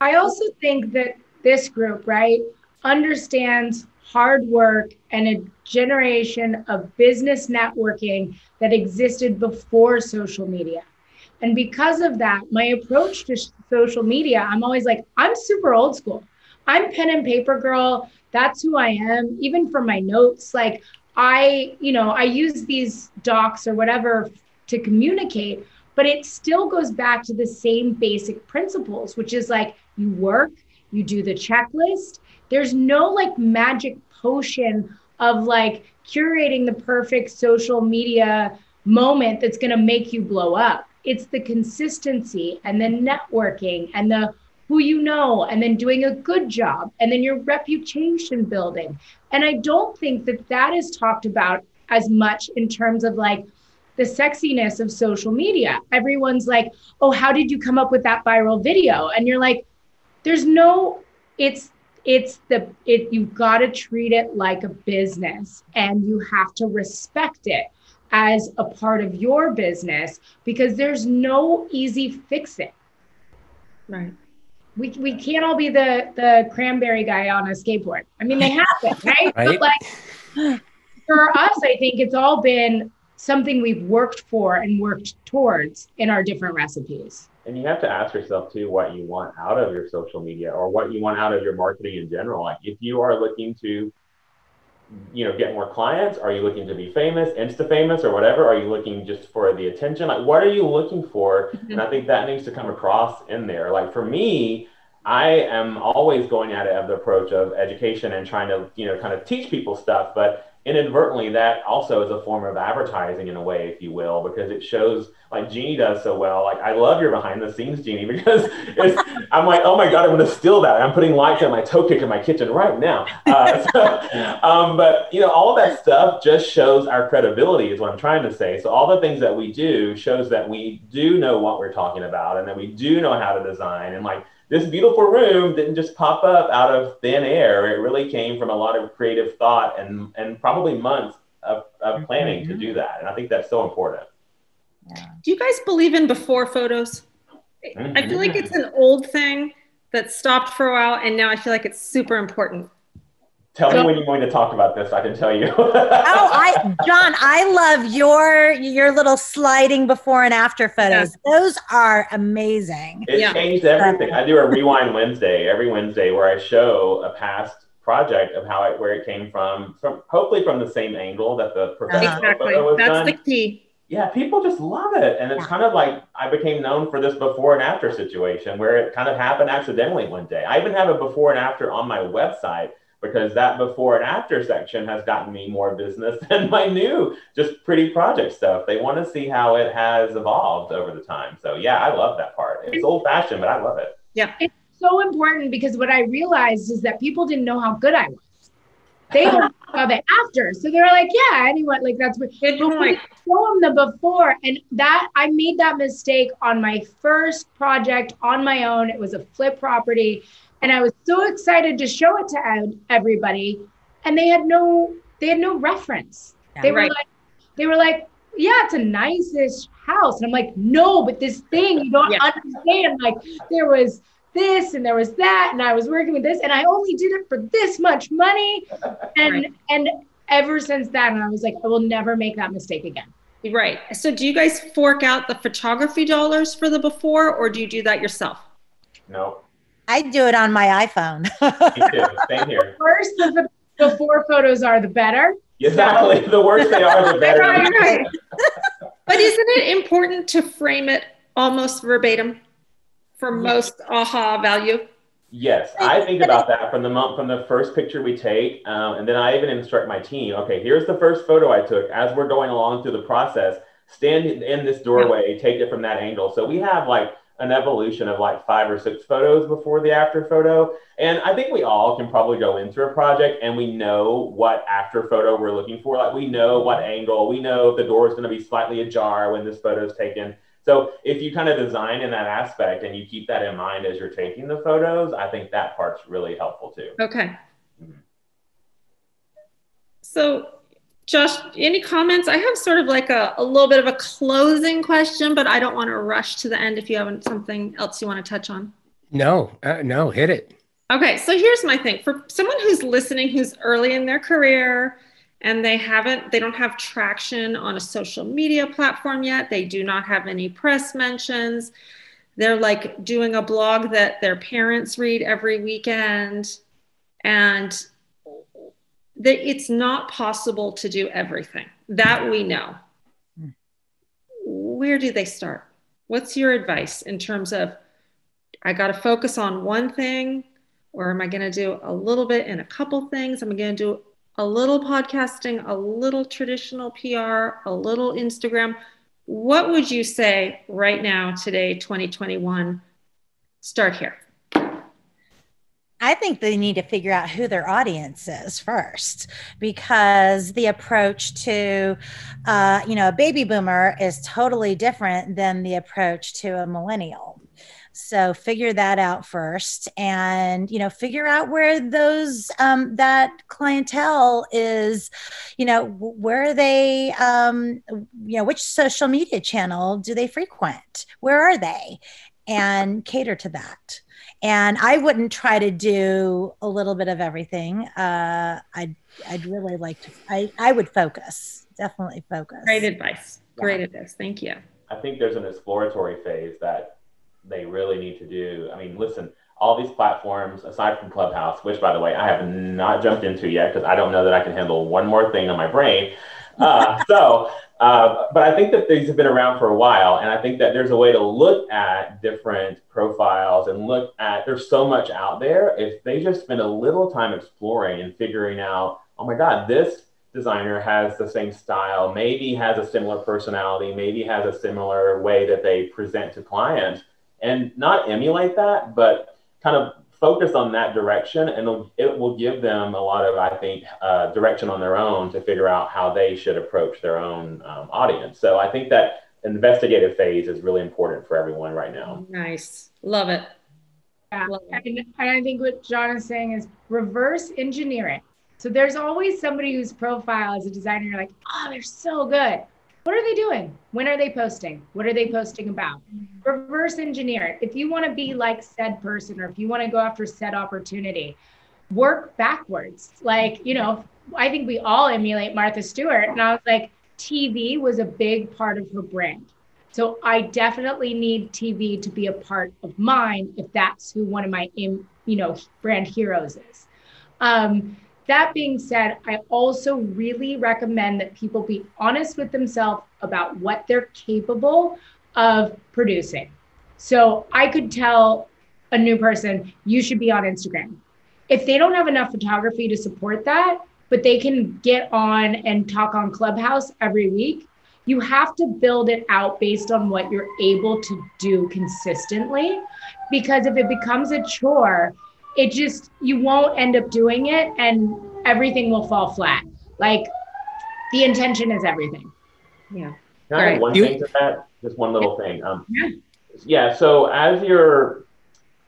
I also think that this group, right, understands hard work and a generation of business networking that existed before social media. And because of that, my approach to social media, I'm always like, I'm super old school. I'm pen and paper girl. That's who I am. Even for my notes, like I, you know, I use these docs or whatever to communicate, but it still goes back to the same basic principles, which is like you work, you do the checklist. There's no like magic potion of like curating the perfect social media moment that's going to make you blow up it's the consistency and the networking and the who you know and then doing a good job and then your reputation building. And i don't think that that is talked about as much in terms of like the sexiness of social media. Everyone's like oh how did you come up with that viral video? And you're like there's no it's it's the it you've got to treat it like a business and you have to respect it as a part of your business because there's no easy fix it. Right. We, we can't all be the the cranberry guy on a skateboard. I mean, they happen, right? right? But like for us, I think it's all been something we've worked for and worked towards in our different recipes. And you have to ask yourself too what you want out of your social media or what you want out of your marketing in general. Like if you are looking to you know get more clients? Are you looking to be famous insta famous or whatever? Are you looking just for the attention? Like what are you looking for? And i think that needs to come across in there. Like for me i am always going at it of the approach of education and trying to you know kind of teach people stuff but inadvertently that also is a form of advertising in a way if you will because it shows like jeannie does so well. Like i love your behind the scenes jeannie because i'm like oh my god i'm going to steal that. I'm putting lights on my toe kick in my kitchen right now. Uh, so, um, but you know all that stuff just shows our credibility is what i'm trying to say. So all the things that we do shows that we do know what we're talking about and that we do know how to design. And like this beautiful room didn't just pop up out of thin air. It really came from a lot of creative thought and, and probably months of, of planning mm-hmm. to do that. And I think that's so important. Yeah. Do you guys believe in before photos? Mm-hmm. I feel like it's an old thing that stopped for a while, and now I feel like it's super important. Tell me when you're going to talk about this. I can tell you. oh, I, John, I love your your little sliding before and after photos. Yeah. Those are amazing. It yeah. changed everything. I do a rewind Wednesday every Wednesday where I show a past project of how it where it came from, from hopefully from the same angle that the professional exactly. photo was That's done. the key. Yeah, people just love it, and it's yeah. kind of like I became known for this before and after situation where it kind of happened accidentally one day. I even have a before and after on my website because that before and after section has gotten me more business than my new just pretty project stuff. They want to see how it has evolved over the time. So yeah, I love that part. It's old fashioned, but I love it. Yeah. It's so important because what I realized is that people didn't know how good I was. They don't saw the after. So they're like, yeah, anyone like that's what good point. Show them the before. And that I made that mistake on my first project on my own. It was a flip property. And I was so excited to show it to everybody. And they had no, they had no reference. Yeah, they were right. like, they were like, yeah, it's a nice-ish house. And I'm like, no, but this thing you don't yeah. understand. Like there was this and there was that, and I was working with this, and I only did it for this much money. And right. and ever since that, and I was like, I will never make that mistake again. Right. So do you guys fork out the photography dollars for the before, or do you do that yourself? No. I do it on my iPhone. Me too. Same here. First, the four photos are the better. Exactly. So. The worse they are, the better. right, right. but isn't it important to frame it almost verbatim for most aha value? Yes, I think about that from the month, from the first picture we take, um, and then I even instruct my team. Okay, here's the first photo I took. As we're going along through the process, stand in this doorway, take it from that angle. So we have like an evolution of like five or six photos before the after photo. And I think we all can probably go into a project and we know what after photo we're looking for. Like we know what angle, we know if the door is going to be slightly ajar when this photo is taken. So if you kind of design in that aspect and you keep that in mind as you're taking the photos, I think that part's really helpful too. Okay. Mm-hmm. So Josh, any comments? I have sort of like a, a little bit of a closing question, but I don't want to rush to the end if you haven't something else you want to touch on. No, uh, no, hit it. Okay, so here's my thing for someone who's listening who's early in their career and they haven't, they don't have traction on a social media platform yet, they do not have any press mentions. They're like doing a blog that their parents read every weekend. And that it's not possible to do everything. That we know. Where do they start? What's your advice in terms of I got to focus on one thing, or am I going to do a little bit in a couple things? I'm going to do a little podcasting, a little traditional PR, a little Instagram? what would you say right now, today, 2021? Start here. I think they need to figure out who their audience is first, because the approach to, uh, you know, a baby boomer is totally different than the approach to a millennial. So figure that out first, and you know, figure out where those um, that clientele is. You know, where are they? Um, you know, which social media channel do they frequent? Where are they? And cater to that and I wouldn't try to do a little bit of everything. Uh, I'd I'd really like to. I I would focus. Definitely focus. Great advice. Great yeah. advice. Thank you. I think there's an exploratory phase that they really need to do. I mean, listen, all these platforms, aside from Clubhouse, which by the way I have not jumped into yet because I don't know that I can handle one more thing on my brain. Uh, so uh, but I think that these have been around for a while, and I think that there's a way to look at different profiles and look at. There's so much out there. If they just spend a little time exploring and figuring out, oh my God, this designer has the same style, maybe has a similar personality, maybe has a similar way that they present to clients, and not emulate that, but kind of focus on that direction and it will give them a lot of i think uh, direction on their own to figure out how they should approach their own um, audience so i think that investigative phase is really important for everyone right now nice love it yeah. Love it. And, and i think what john is saying is reverse engineering. so there's always somebody whose profile as a designer you're like oh they're so good what are they doing? When are they posting? What are they posting about? Reverse engineer it. If you want to be like said person or if you want to go after said opportunity, work backwards. Like, you know, I think we all emulate Martha Stewart. And I was like, TV was a big part of her brand. So I definitely need TV to be a part of mine if that's who one of my, you know, brand heroes is. Um, that being said, I also really recommend that people be honest with themselves about what they're capable of producing. So I could tell a new person, you should be on Instagram. If they don't have enough photography to support that, but they can get on and talk on Clubhouse every week, you have to build it out based on what you're able to do consistently. Because if it becomes a chore, it just you won't end up doing it and everything will fall flat. Like the intention is everything. Yeah. Can i add one you, thing to that? Just one little thing. Um, yeah. yeah so as you're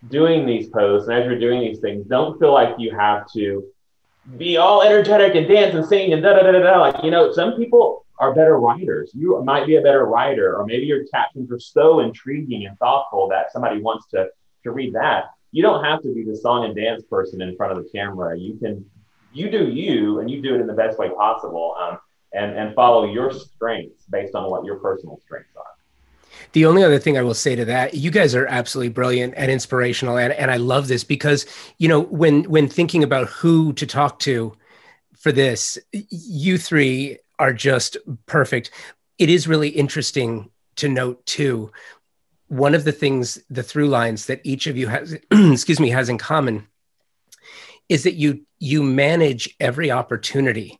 doing these posts and as you're doing these things don't feel like you have to be all energetic and dance and sing and da da da da da. Like you know some people are better writers. You might be a better writer or maybe your captions are so intriguing and thoughtful that somebody wants to to read that you don't have to be the song and dance person in front of the camera. You can, you do you, and you do it in the best way possible, um, and and follow your strengths based on what your personal strengths are. The only other thing I will say to that, you guys are absolutely brilliant and inspirational, and, and I love this because you know when when thinking about who to talk to for this, you three are just perfect. It is really interesting to note too one of the things, the through lines that each of you has, excuse me, has in common is that you you manage every opportunity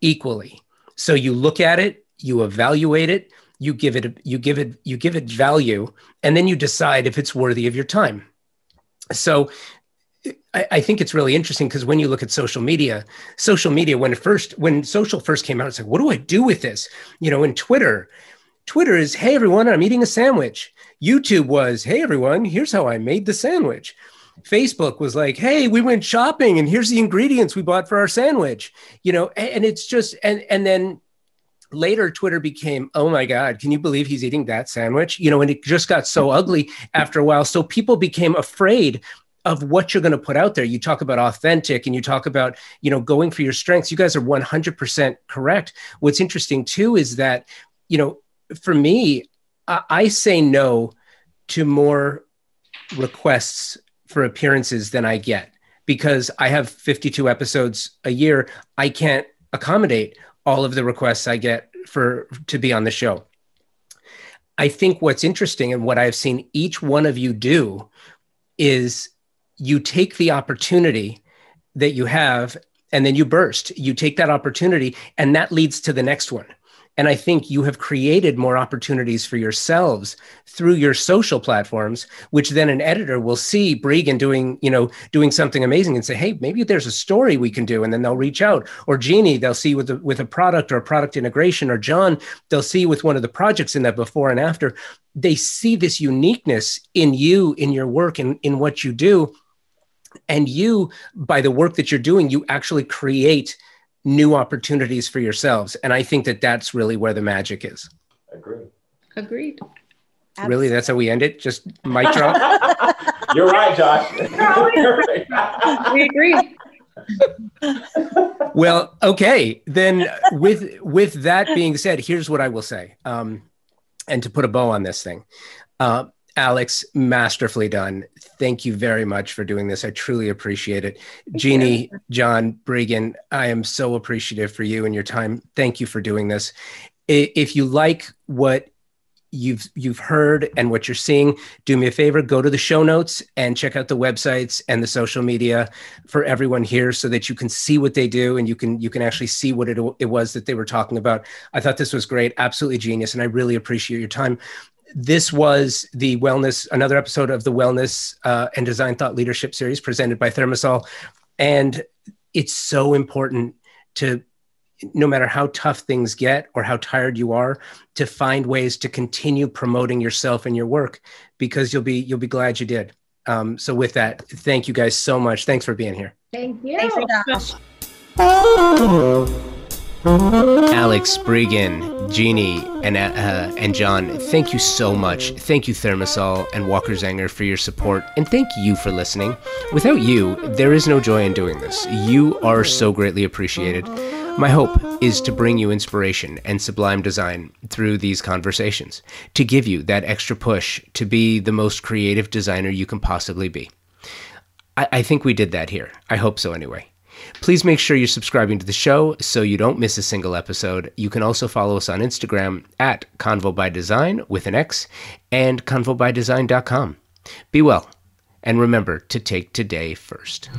equally. So you look at it, you evaluate it, you give it you give it you give it value, and then you decide if it's worthy of your time. So I, think it's really interesting because when you look at social media, social media when it first when social first came out, it's like, what do I do with this? You know, in Twitter, Twitter is, hey everyone, I'm eating a sandwich. YouTube was, hey everyone, here's how I made the sandwich. Facebook was like, hey, we went shopping and here's the ingredients we bought for our sandwich. You know, and, it's just and and then later Twitter became, oh my God, can you believe he's eating that sandwich? You know, and it just got so ugly after a while. So people became afraid of what you're going to put out there. You talk about authentic and you talk about, you know, going for your strengths. You guys are 100% correct. What's interesting too is that, you know, for me, I, say no to more requests for appearances than I get because I have 52 episodes a year. I can't accommodate all of the requests I get for to be on the show. I think what's interesting and what I've seen each one of you do is you take the opportunity that you have and then you burst. You take that opportunity and that leads to the next one And I think you have created more opportunities for yourselves through your social platforms, which then an editor will see Breegan doing, you know, doing something amazing and say, hey, maybe there's a story we can do. And then they'll reach out. Or Jeannie, they'll see with a, with a product or a product integration. Or John, they'll see with one of the projects in that before and after. They see this uniqueness in you, in your work, in, in what you do. And you, by the work that you're doing, you actually create new opportunities for yourselves. And I think that that's really where the magic is. Agreed. Agreed. Absolutely. Really, that's how we end it. Just mic drop. You're right, Josh. we agree. well, okay. Then, with with that being said, here's what I will say. Um, and to put a bow on this thing, uh, Alex, masterfully done. Thank you very much for doing this. I truly appreciate it. Thank Jeannie, you. John, Breegan, I am so appreciative for you and your time. Thank you for doing this. If you like what you've you've heard and what you're seeing, do me a favor, go to the show notes and check out the websites and the social media for everyone here so that you can see what they do and you can you can actually see what it, it was that they were talking about. I thought this was great, absolutely genius, and I really appreciate your time this was the wellness, another episode of the Wellness uh, and Design Thought Leadership Series presented by ThermaSol. And it's so important to, no matter how tough things get or how tired you are, to find ways to continue promoting yourself and your work because you'll be you'll be glad you did. Um, so with that, thank you guys so much. Thanks for being here. Thank you. Thanks, Alex, Breegan, Jeannie, and, uh, and John, thank you so much. Thank you, ThermaSol and Walker Zanger, for your support, and thank you for listening. Without you, there is no joy in doing this. You are so greatly appreciated. My hope is to bring you inspiration and sublime design through these conversations, to give you that extra push to be the most creative designer you can possibly be. I, I think we did that here. I hope so, anyway. Please make sure you're subscribing to the show so you don't miss a single episode. You can also follow us on Instagram at Convo by Design with an X and convobydesign.com. Be well, and remember to take today first.